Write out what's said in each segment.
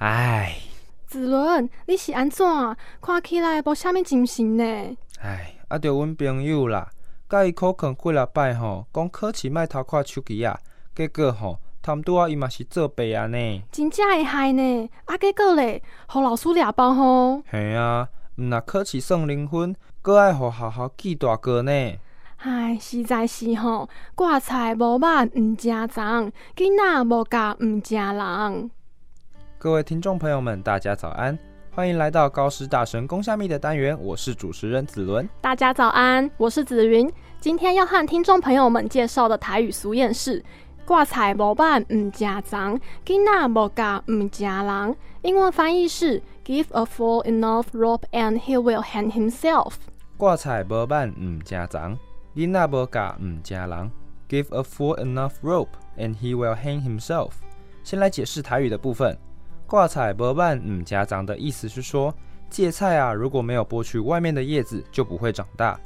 哎，子伦，你是安怎？看起来无啥物精神呢。哎，啊，着阮朋友啦，甲伊考劝几落摆吼，讲考试莫偷看手机啊，结果吼，贪拄啊伊嘛是作弊啊呢。真正会害呢。啊，结果咧，互老师掠包吼。嘿啊，毋若考试算零分，搁爱互好好记大过呢。唉，实在是吼，挂菜无肉毋食粽，囡仔无教毋食人。各位听众朋友们，大家早安，欢迎来到高师大神攻下密的单元，我是主持人子伦。大家早安，我是子云。今天要和听众朋友们介绍的台语俗谚是“挂彩无肉毋食粽，囡仔无教毋食人”。英文翻译是 “Give a fool enough rope and he will hang himself”。挂菜无板毋食粽，囡仔无教毋食人。Give a fool enough rope and he will hang himself。先来解释台语的部分。挂彩无板毋食粽的意思是说，芥菜啊，如果没有剥去外面的叶子，就不会长大。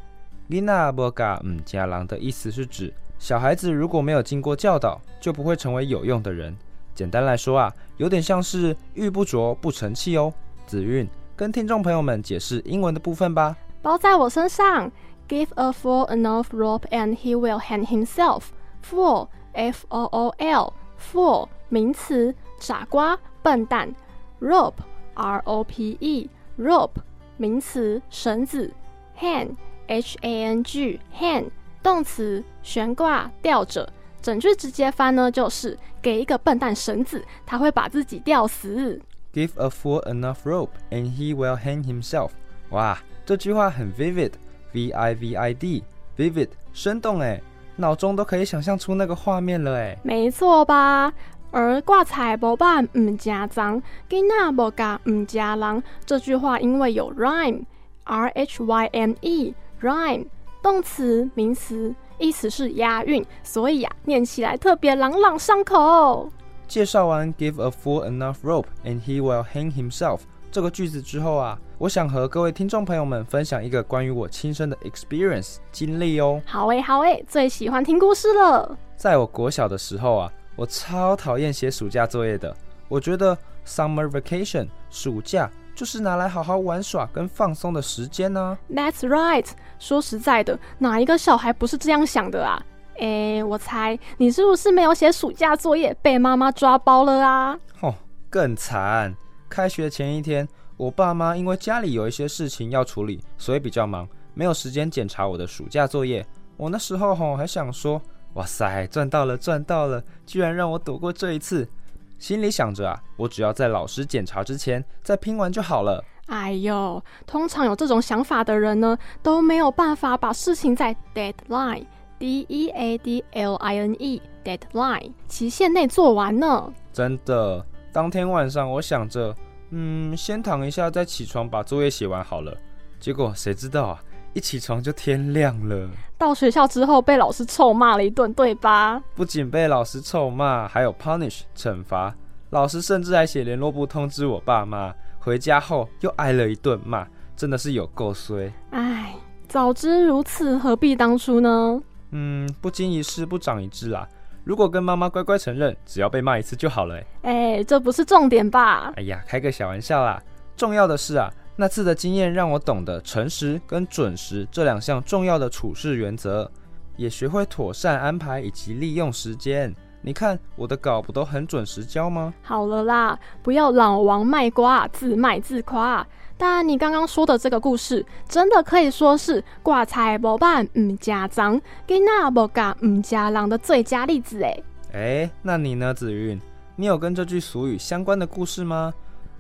囡仔无教毋食人的意思是指，小孩子如果没有经过教导，就不会成为有用的人。简单来说啊，有点像是玉不琢不成器哦。子韵跟听众朋友们解释英文的部分吧。包在我身上。Give a fool enough rope and he will hang himself. Fool, F O O L, fool 名词，傻瓜、笨蛋。Rope, R O P E, rope 名词，绳子。Hang, H A N G, hang 动词，悬挂、吊着。整句直接翻呢，就是给一个笨蛋绳子，他会把自己吊死。Give a fool enough rope and he will hang himself。哇，这句话很 vivid，V I V I D，vivid 生动哎，脑中都可以想象出那个画面了哎。没错吧？而挂彩无板唔加脏，囡仔无教唔加人。这句话因为有 rhyme，R H Y M E，rhyme 动词名词，意思是押韵，所以啊，念起来特别朗朗上口。介绍完 Give a fool enough rope and he will hang himself 这个句子之后啊，我想和各位听众朋友们分享一个关于我亲身的 experience 经历哦。好诶、好诶、最喜欢听故事了。在我国小的时候啊，我超讨厌写暑假作业的。我觉得 summer vacation 暑假就是拿来好好玩耍跟放松的时间呢、That's right。说实在的，哪一个小孩不是这样想的啊？诶，我猜你是不是没有写暑假作业，被妈妈抓包了啊？哦，更惨！开学前一天，我爸妈因为家里有一些事情要处理，所以比较忙，没有时间检查我的暑假作业。我那时候吼还想说，哇塞，赚到了，赚到了，居然让我躲过这一次。心里想着啊，我只要在老师检查之前再拼完就好了。哎呦，通常有这种想法的人呢，都没有办法把事情在 deadline D E A D L I N E deadline 期限内做完呢。真的，当天晚上我想着，嗯，先躺一下再起床把作业写完好了。结果谁知道啊，一起床就天亮了。到学校之后被老师臭骂了一顿，对吧？不仅被老师臭骂，还有 punish 惩罚。老师甚至还写联络簿通知我爸妈，回家后又挨了一顿骂，真的是有够衰。唉，早知如此，何必当初呢？嗯，不经一事不长一智啊。如果跟妈妈乖乖承认，只要被骂一次就好了、欸。哎，这不是重点吧？哎呀，开个小玩笑啦。重要的是啊，那次的经验让我懂得诚实跟准时这两项重要的处事原则，也学会妥善安排以及利用时间。你看我的稿不都很准时交吗？好了啦，不要老王卖瓜，自卖自夸。但你刚刚说的这个故事，真的可以说是挂菜无板唔加脏，囡仔无教唔加狼的最佳例子诶。哎，那你呢，子云？你有跟这句俗语相关的故事吗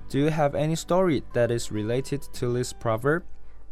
？Do you have any story that is related to this proverb？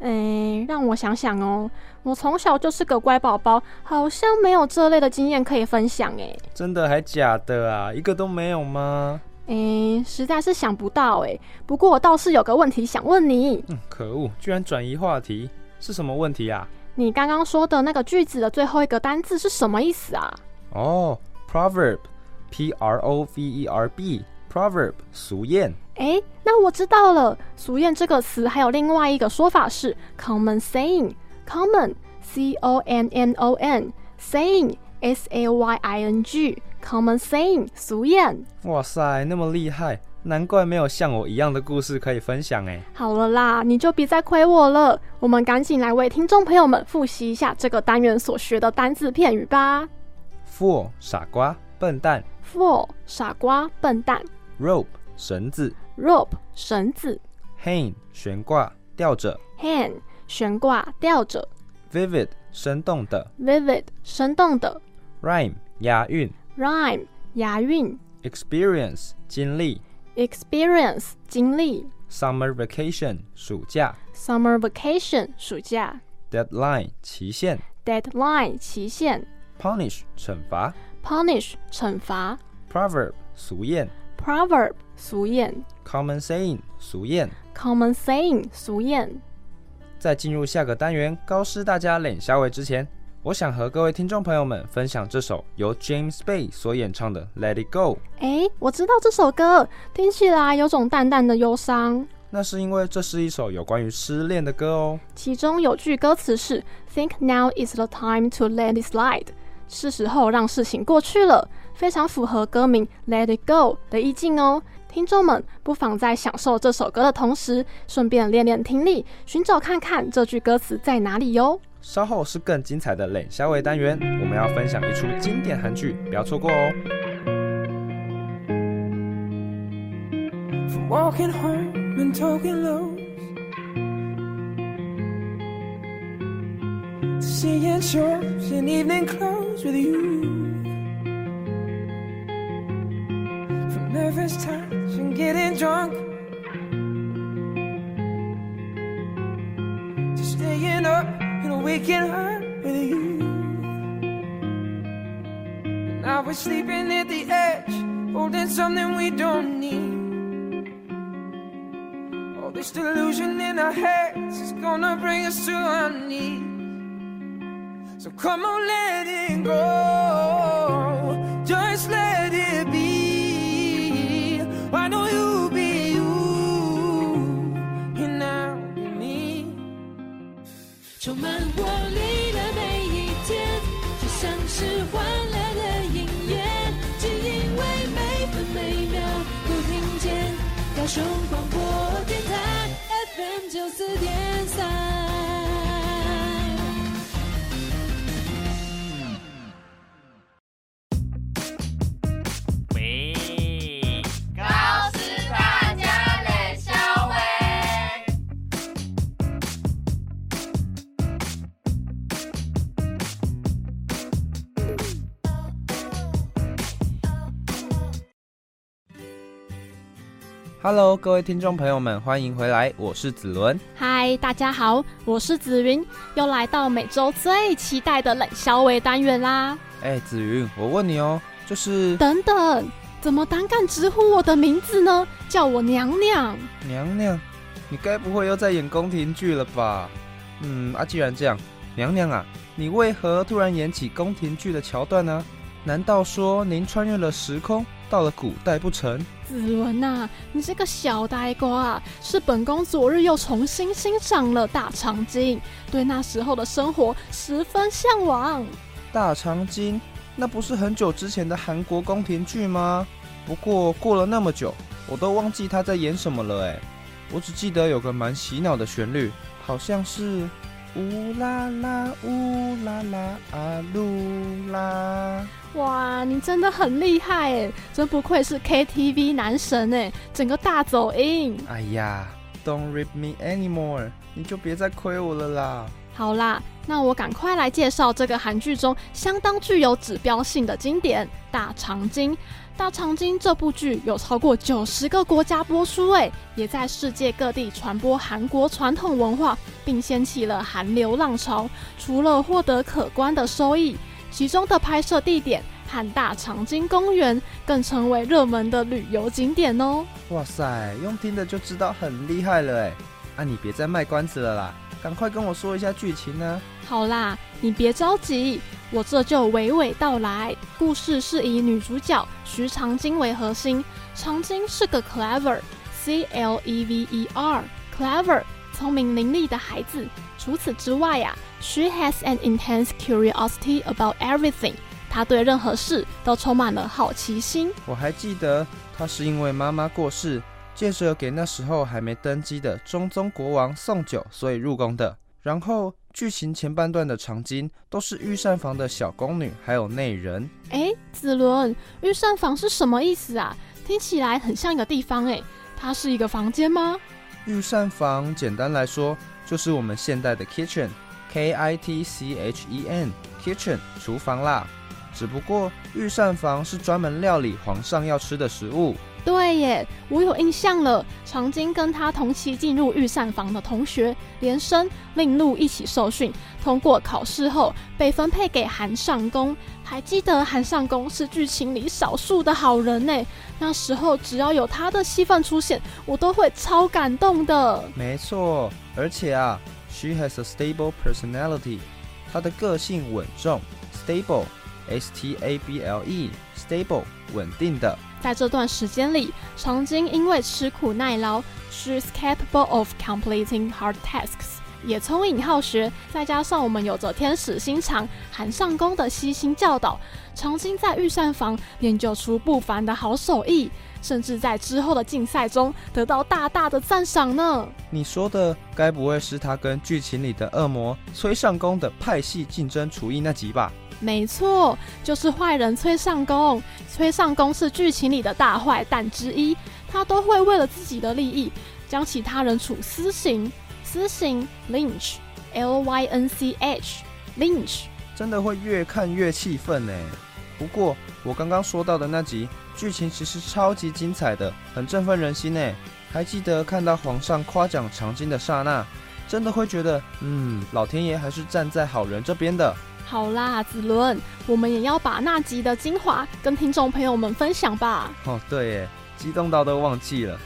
哎，让我想想哦，我从小就是个乖宝宝，好像没有这类的经验可以分享哎。真的还假的啊？一个都没有吗？哎，实在是想不到哎。不过我倒是有个问题想问你。嗯，可恶，居然转移话题，是什么问题啊？你刚刚说的那个句子的最后一个单字是什么意思啊？哦，proverb，p r o v e r b，proverb，俗谚。哎，那我知道了。俗谚这个词还有另外一个说法是 common saying，common，c o m n o n，saying，s a y i n g，common saying，俗谚。哇塞，那么厉害，难怪没有像我一样的故事可以分享哎。好了啦，你就别再亏我了。我们赶紧来为听众朋友们复习一下这个单元所学的单字片语吧。Fool，傻瓜，笨蛋。Fool，傻瓜，笨蛋。Rope，绳子。rope 绳子，hang 悬挂吊着，hang 悬挂吊着，vivid 生动的，vivid 生动的，rhyme 押韵 ，rhyme 押韵，experience 经历，experience 经历，summer vacation 暑假，summer vacation 暑假，deadline 期限，deadline 期限，punish 惩罚，punish 惩罚，proverb 俗谚。Proverb 俗谚，Common saying 俗谚，Common saying 俗谚。在进入下个单元高师大家冷笑话之前， 我想和各位听众朋友们分享这首由 James Bay 所演唱的《Let It Go》。哎，我知道这首歌，听起来有种淡淡的忧伤。那是因为这是一首有关于失恋的歌哦。其中有句歌词是 “Think now is the time to let it slide”，是时候让事情过去了。非常符合歌名 Let It Go 的意境哦，听众们不妨在享受这首歌的同时，顺便练练听力，寻找看看这句歌词在哪里哟。稍后是更精彩的冷消维单元，我们要分享一出经典韩剧，不要错过哦。nervous touch and getting drunk. And waking hurt with you. And now we're sleeping at the edge, holding something we don't need. All this delusion in our heads is gonna bring us to our knees. So come on, let it go. 充满活力的每一天，就像是欢乐的音乐，只因为每分每秒都听见。高雄广播电台 FM 九四点 Hello，各位听众朋友们，欢迎回来，我是子伦。嗨，大家好，我是子云，又来到每周最期待的冷消微单元啦。哎，子云，我问你哦，就是等等，怎么胆敢直呼我的名字呢？叫我娘娘。娘娘，你该不会又在演宫廷剧了吧？嗯，啊，既然这样，娘娘啊，你为何突然演起宫廷剧的桥段呢？难道说您穿越了时空？到了古代不成？子文呐，你这个小呆瓜，是本宫昨日又重新欣赏了大长今，对那时候的生活十分向往。大长今，那不是很久之前的韩国宫廷剧吗？不过过了那么久，我都忘记他在演什么了哎，我只记得有个蛮洗脑的旋律，好像是乌啦啦呜啦啦啊噜啦。哇，你真的很厉害哎！真不愧是 KTV 男神哎，整个大走音。哎呀，Don't rip me anymore，你就别再亏我了啦。好啦，那我赶快来介绍这个韩剧中相当具有指标性的经典《大长今》。《大长今》这部剧有超过九十个国家播出，诶，也在世界各地传播韩国传统文化，并掀起了韩流浪潮。除了获得可观的收益，其中的拍摄地点和大长今公园更成为热门的旅游景点哦。哇塞，用听的就知道很厉害了哎！啊，你别再卖关子了啦，赶快跟我说一下剧情呢。好啦，你别着急，我这就娓娓道来。故事是以女主角徐长今为核心，长今是个 clever，C L E V E R，clever，聪明伶俐的孩子。除此之外呀，she has an intense curiosity about everything。她对任何事都充满了好奇心。我还记得，她是因为妈妈过世，借着给那时候还没登基的中宗国王送酒，所以入宫的。然后剧情前半段的场景都是御膳房的小宫女，还有内人。哎，子伦，御膳房是什么意思啊？听起来很像一个地方哎，它是一个房间吗？御膳房简单来说就是我们现代的 kitchen，K I T C H E N，kitchen 厨房啦。只不过御膳房是专门料理皇上要吃的食物。对耶，我有印象了。曾经跟他同期进入御膳房的同学连生、令禄一起受训，通过考试后被分配给韩上宫。还记得韩上宫是剧情里少数的好人呢。那时候只要有他的戏份出现，我都会超感动的。没错，而且啊，she has a stable personality，她的个性稳重，stable，s t a b l e，stable，稳定的。在这段时间里，长今因为吃苦耐劳，she's capable of completing hard tasks，也聪颖好学。再加上我们有着天使心肠韩上宫的悉心教导，长今在御膳房练就出不凡的好手艺，甚至在之后的竞赛中得到大大的赞赏呢。你说的该不会是他跟剧情里的恶魔崔上宫的派系竞争厨艺那集吧？没错，就是坏人崔尚宫。崔尚宫是剧情里的大坏蛋之一，他都会为了自己的利益将其他人处私刑。私刑 lynch，l y n c h，lynch，真的会越看越气愤呢。不过我刚刚说到的那集剧情其实超级精彩的，很振奋人心呢。还记得看到皇上夸奖长今的刹那，真的会觉得，嗯，老天爷还是站在好人这边的。好啦，子伦，我们也要把那集的精华跟听众朋友们分享吧。哦，对耶，激动到都忘记了。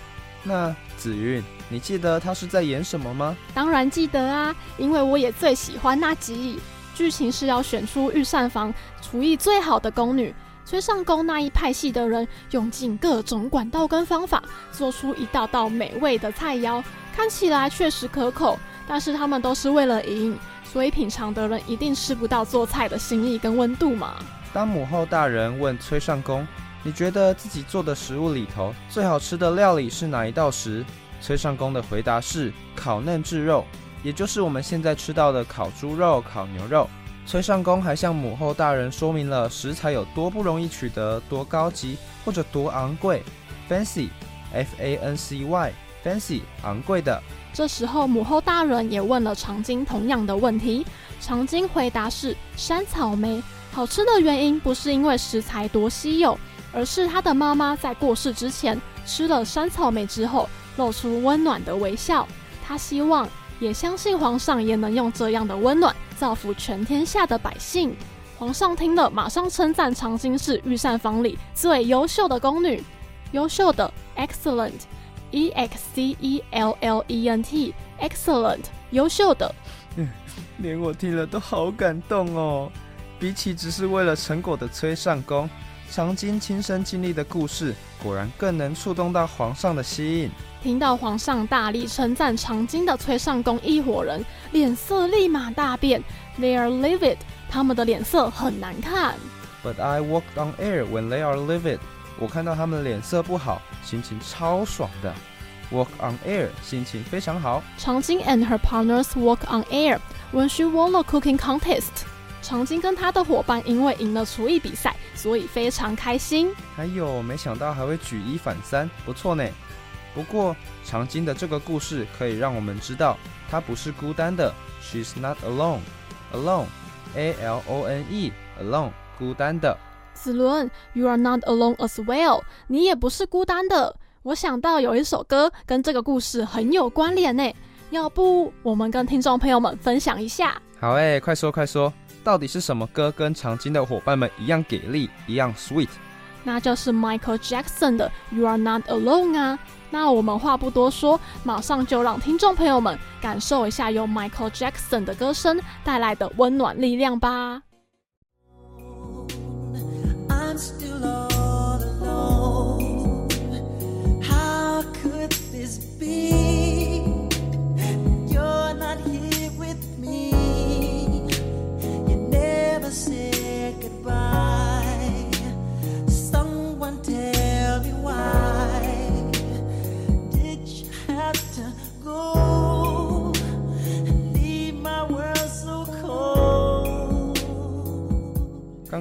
那子云，你记得他是在演什么吗？当然记得啊，因为我也最喜欢那集。剧情是要选出御膳房厨艺最好的宫女，崔上宫那一派系的人用尽各种管道跟方法，做出一道道美味的菜肴，看起来确实可口，但是他们都是为了赢。所以品尝的人一定吃不到做菜的心意跟温度嘛。当母后大人问崔上宫：“你觉得自己做的食物里头最好吃的料理是哪一道？”时，崔上宫的回答是烤嫩炙肉，也就是我们现在吃到的烤猪肉、烤牛肉。崔上宫还向母后大人说明了食材有多不容易取得、多高级或者多昂贵，fancy，f a n c y，fancy，昂贵的。这时候，母后大人也问了长今同样的问题。长今回答是：山草莓好吃的原因不是因为食材多稀有，而是他的妈妈在过世之前吃了山草莓之后，露出温暖的微笑。他希望，也相信皇上也能用这样的温暖造福全天下的百姓。皇上听了，马上称赞长今是御膳房里最优秀的宫女，优秀的，excellent。E X C E L L E N T，excellent，优秀的。嗯，连我听了都好感动哦。比起只是为了成果的崔上宫，长今亲身经历的故事，果然更能触动到皇上的心。听到皇上大力称赞长今的崔尚宫一伙人，脸色立马大变。They are livid，他们的脸色很难看。But I walked on air when they are livid。我看到他们脸色不好，心情超爽的。Walk on air，心情非常好。长今 and her partners walk on air when she won the cooking contest。长今跟他的伙伴因为赢了厨艺比赛，所以非常开心。还有，没想到还会举一反三，不错呢。不过长津的这个故事可以让我们知道，她不是孤单的。She's not alone. Alone, A-L-O-N-E, alone，孤单的。子伦，You are not alone as well，你也不是孤单的。我想到有一首歌跟这个故事很有关联呢，要不我们跟听众朋友们分享一下？好诶，快说快说，到底是什么歌跟长津的伙伴们一样给力，一样 sweet？那就是 Michael Jackson 的 You are not alone 啊。那我们话不多说，马上就让听众朋友们感受一下由 Michael Jackson 的歌声带来的温暖力量吧。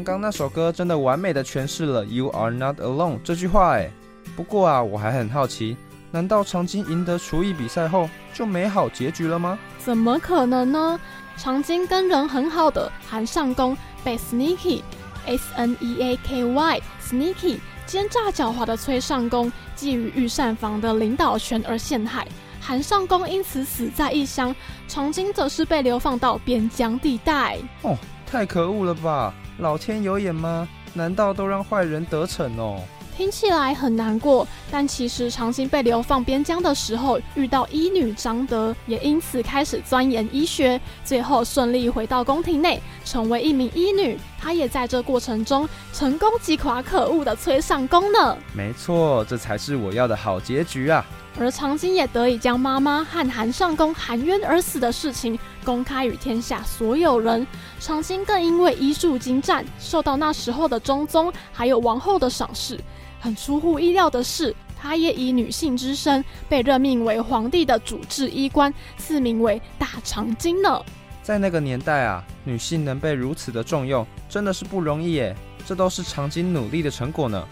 刚刚那首歌真的完美的诠释了 “You are not alone” 这句话哎。不过啊，我还很好奇，难道长津赢得厨艺比赛后就没好结局了吗？怎么可能呢？长津跟人很好的韩尚宫被 Sneaky S N E A K Y Sneaky 奸诈狡猾的崔尚宫觊觎御膳房的领导权而陷害，韩尚宫因此死在异乡，长津则是被流放到边疆地带。哦，太可恶了吧！老天有眼吗？难道都让坏人得逞哦？听起来很难过，但其实长兴被流放边疆的时候，遇到医女张德，也因此开始钻研医学，最后顺利回到宫廷内，成为一名医女。她也在这过程中成功击垮可恶的崔尚宫呢。没错，这才是我要的好结局啊！而长兴也得以将妈妈和韩尚宫含冤而死的事情公开与天下所有人。长兴更因为医术精湛，受到那时候的中宗还有王后的赏识。很出乎意料的是，她也以女性之身被任命为皇帝的主治医官，赐名为大长今呢。在那个年代啊，女性能被如此的重用，真的是不容易耶。这都是长今努力的成果呢。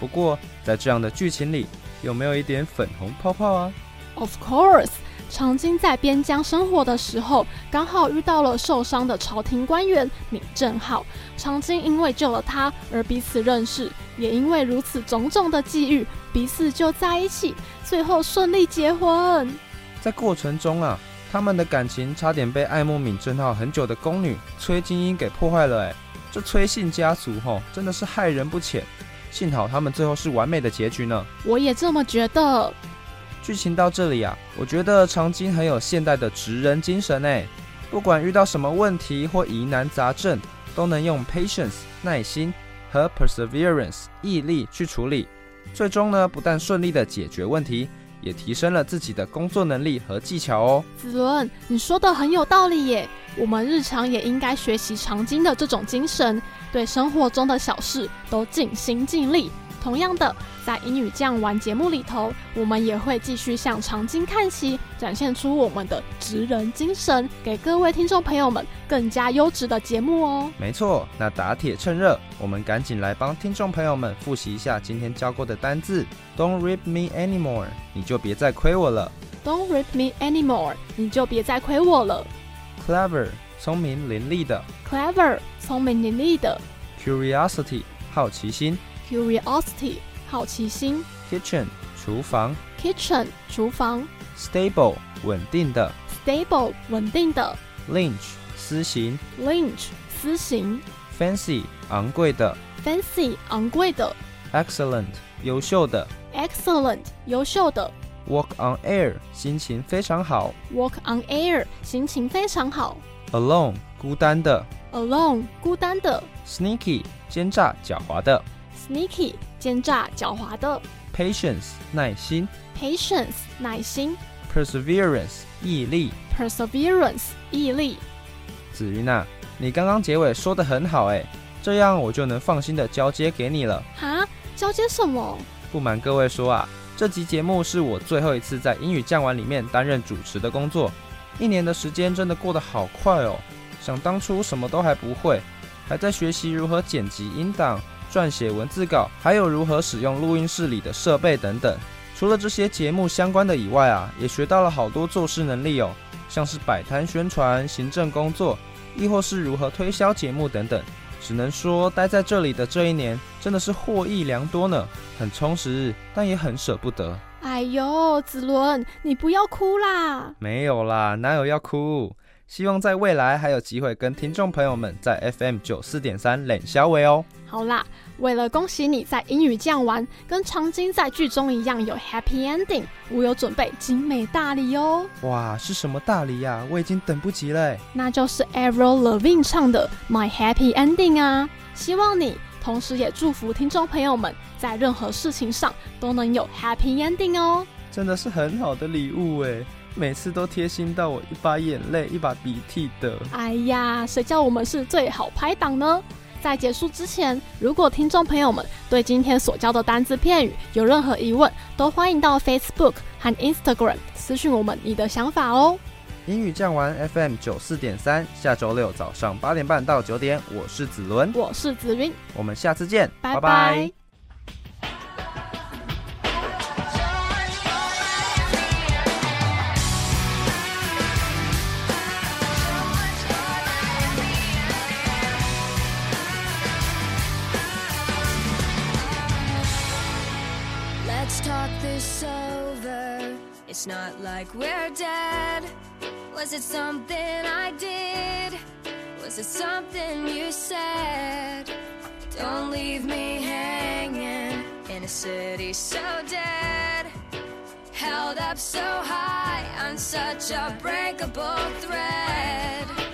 不过，在这样的剧情里。有没有一点粉红泡泡啊？Of course，长津在边疆生活的时候，刚好遇到了受伤的朝廷官员闵正浩。长津因为救了他而彼此认识，也因为如此种种的际遇，彼此就在一起，最后顺利结婚。在过程中啊，他们的感情差点被爱慕闵正浩很久的宫女崔金英给破坏了。哎，这崔姓家族吼，真的是害人不浅。幸好他们最后是完美的结局呢。我也这么觉得。剧情到这里啊，我觉得长津很有现代的职人精神诶。不管遇到什么问题或疑难杂症，都能用 patience 耐心和 perseverance 毅力去处理。最终呢，不但顺利的解决问题，也提升了自己的工作能力和技巧哦。子伦，你说的很有道理耶。我们日常也应该学习长津的这种精神。对生活中的小事都尽心尽力。同样的，在英语酱玩节目里头，我们也会继续向长津看齐，展现出我们的职人精神，给各位听众朋友们更加优质的节目哦。没错，那打铁趁热，我们赶紧来帮听众朋友们复习一下今天教过的单字。Don't rip me anymore，你就别再亏我了。Don't rip me anymore，你就别再亏我了。Clever。聪明伶俐的，clever，聪明伶俐的；curiosity，好奇心 ；curiosity，好奇心；kitchen，厨房；kitchen，厨房；stable，稳定的；stable，稳定的；lynch，私刑；lynch，私刑；fancy，昂贵的；fancy，昂贵的；excellent，优秀的；excellent，优秀的；walk on air，心情非常好；walk on air，心情非常好。Alone，孤单的。Alone，孤单的。Sneaky，奸诈狡猾的。 Sneaky，奸诈狡猾的。Patience，耐心。Patience，耐心。Perseverance，毅力。Perseverance，毅力。子云呐，你刚刚结尾说的很好哎，这样我就能放心的交接给你了。哈？交接什么？不瞒各位说啊，这集节目是我最后一次在英语酱玩里面担任主持的工作。一年的时间真的过得好快哦！想当初什么都还不会，还在学习如何剪辑音档、撰写文字稿，还有如何使用录音室里的设备等等。除了这些节目相关的以外啊，也学到了好多做事能力哦，像是摆摊宣传、行政工作，亦或是如何推销节目等等。只能说待在这里的这一年真的是获益良多呢，很充实，但也很舍不得。哎呦，子伦，你不要哭啦！没有啦，哪有要哭？希望在未来还有机会跟听众朋友们在 FM 九四点三冷消维哦。好啦，为了恭喜你在英语酱玩，跟长金在剧中一样有 happy ending，我有准备精美大礼哦。哇，是什么大礼呀？我已经等不及了。那就是 Avril Lavigne 唱的 My Happy Ending 啊！希望你，同时也祝福听众朋友们，在任何事情上都能有 happy ending 哦。真的是很好的礼物哎。每次都贴心到我一把眼泪一把鼻涕的。哎呀，谁叫我们是最好拍档呢？在结束之前，如果听众朋友们对今天所教的单字片语有任何疑问，都欢迎到 Facebook 和 Instagram 私讯我们你的想法哦。英语讲完 FM 九四点三，下周六早上八点半到九点，我是子伦，我是子云，我们下次见，拜拜。It's not like we're dead. Was it something I did? Was it something you said? Don't leave me hanging in a city so dead. Held up so high on such a breakable thread.